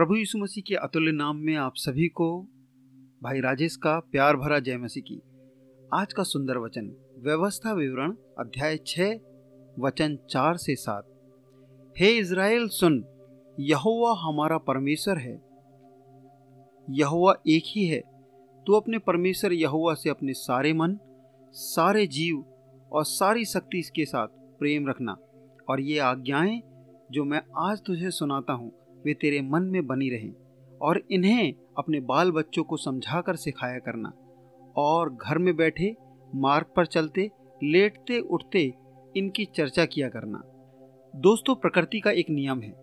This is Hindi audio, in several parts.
प्रभु यीशु मसीह के अतुल्य नाम में आप सभी को, भाई राजेश का प्यार भरा जय मसीह की। आज का सुंदर वचन, व्यवस्था विवरण, अध्याय छ वचन चार से सात। हे इज़राइल, सुन, यहोवा हमारा परमेश्वर है। यहोवा एक ही है। तू अपने परमेश्वर यहोवा से अपने सारे मन, सारे जीव और सारी शक्ति के साथ प्रेम रखना। और ये आज्ञाएँ, जो मैं आज तुझे सुनाता हूँ वे तेरे मन में बनी रहें और इन्हें अपने बाल बच्चों को समझा कर सिखाया करना। और घर में बैठे, मार्ग पर चलते, लेटते उठते इनकी चर्चा किया करना। दोस्तों, प्रकृति का एक नियम है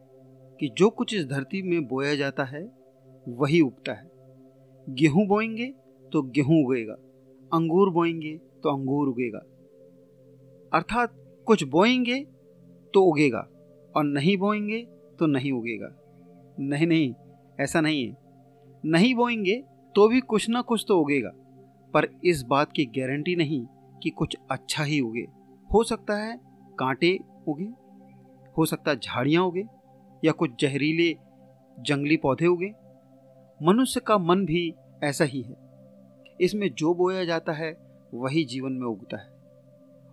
कि जो कुछ इस धरती में बोया जाता है, वही उगता है। गेहूँ बोएँगे तो गेहूँ उगेगा, अंगूर बोएँगे तो अंगूर उगेगा। अर्थात कुछ बोएँगे तो उगेगा और नहीं बोएँगे तो नहीं उगेगा। नहीं नहीं, ऐसा नहीं है। नहीं बोएँगे तो भी कुछ ना कुछ तो उगेगा, पर इस बात की गारंटी नहीं कि कुछ अच्छा ही उगे। हो सकता है कांटे उगे, हो सकता है झाड़ियाँ उगे, या कुछ जहरीले जंगली पौधे उगे। मनुष्य का मन भी ऐसा ही है। इसमें जो बोया जाता है, वही जीवन में उगता है।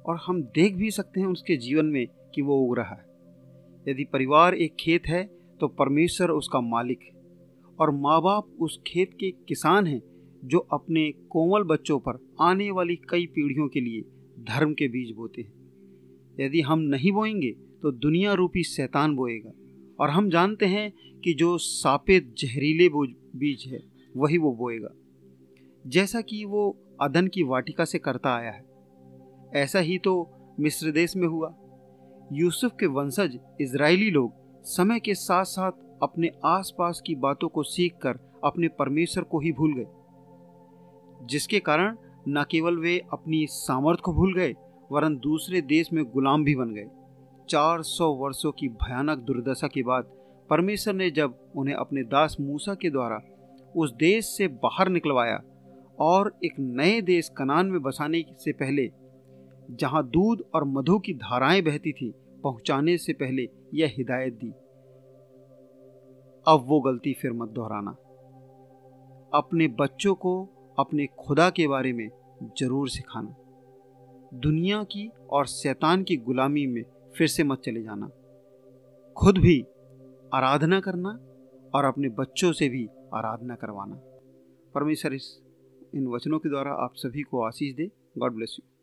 और हम देख भी सकते हैं उसके जीवन में कि वो उग रहा है। यदि परिवार एक खेत है तो परमेश्वर उसका मालिक है और माँ बाप उस खेत के किसान हैं जो अपने कोमल बच्चों पर आने वाली कई पीढ़ियों के लिए धर्म के बीज बोते हैं। यदि हम नहीं बोएँगे तो दुनिया रूपी शैतान बोएगा। और हम जानते हैं कि जो सापेत जहरीले बीज है, वही वो बोएगा। जैसा कि वो अदन की वाटिका से करता आया है, ऐसा ही तो मिस्र देश में हुआ। यूसुफ के वंशज इजरायली लोग समय के साथ साथ अपने आसपास की बातों को सीखकर अपने परमेश्वर को ही भूल गए। जिसके कारण न केवल वे अपनी सामर्थ्य को भूल गए, वरन दूसरे देश में गुलाम भी बन गए। 400 वर्षों की भयानक दुर्दशा के बाद परमेश्वर ने जब उन्हें अपने दास मूसा के द्वारा उस देश से बाहर निकलवाया और एक नए देश कनान में बसाने से पहले, जहाँ दूध और मधु की धाराएँ बहती थी पहुँचाने से पहले यह हिदायत दी। अब वो गलती फिर मत दोहराना। अपने बच्चों को अपने खुदा के बारे में ज़रूर सिखाना। दुनिया की और शैतान की गुलामी में फिर से मत चले जाना। खुद भी आराधना करना और अपने बच्चों से भी आराधना करवाना। परमेश्वर इस इन वचनों के द्वारा आप सभी को आशीष दे। God bless you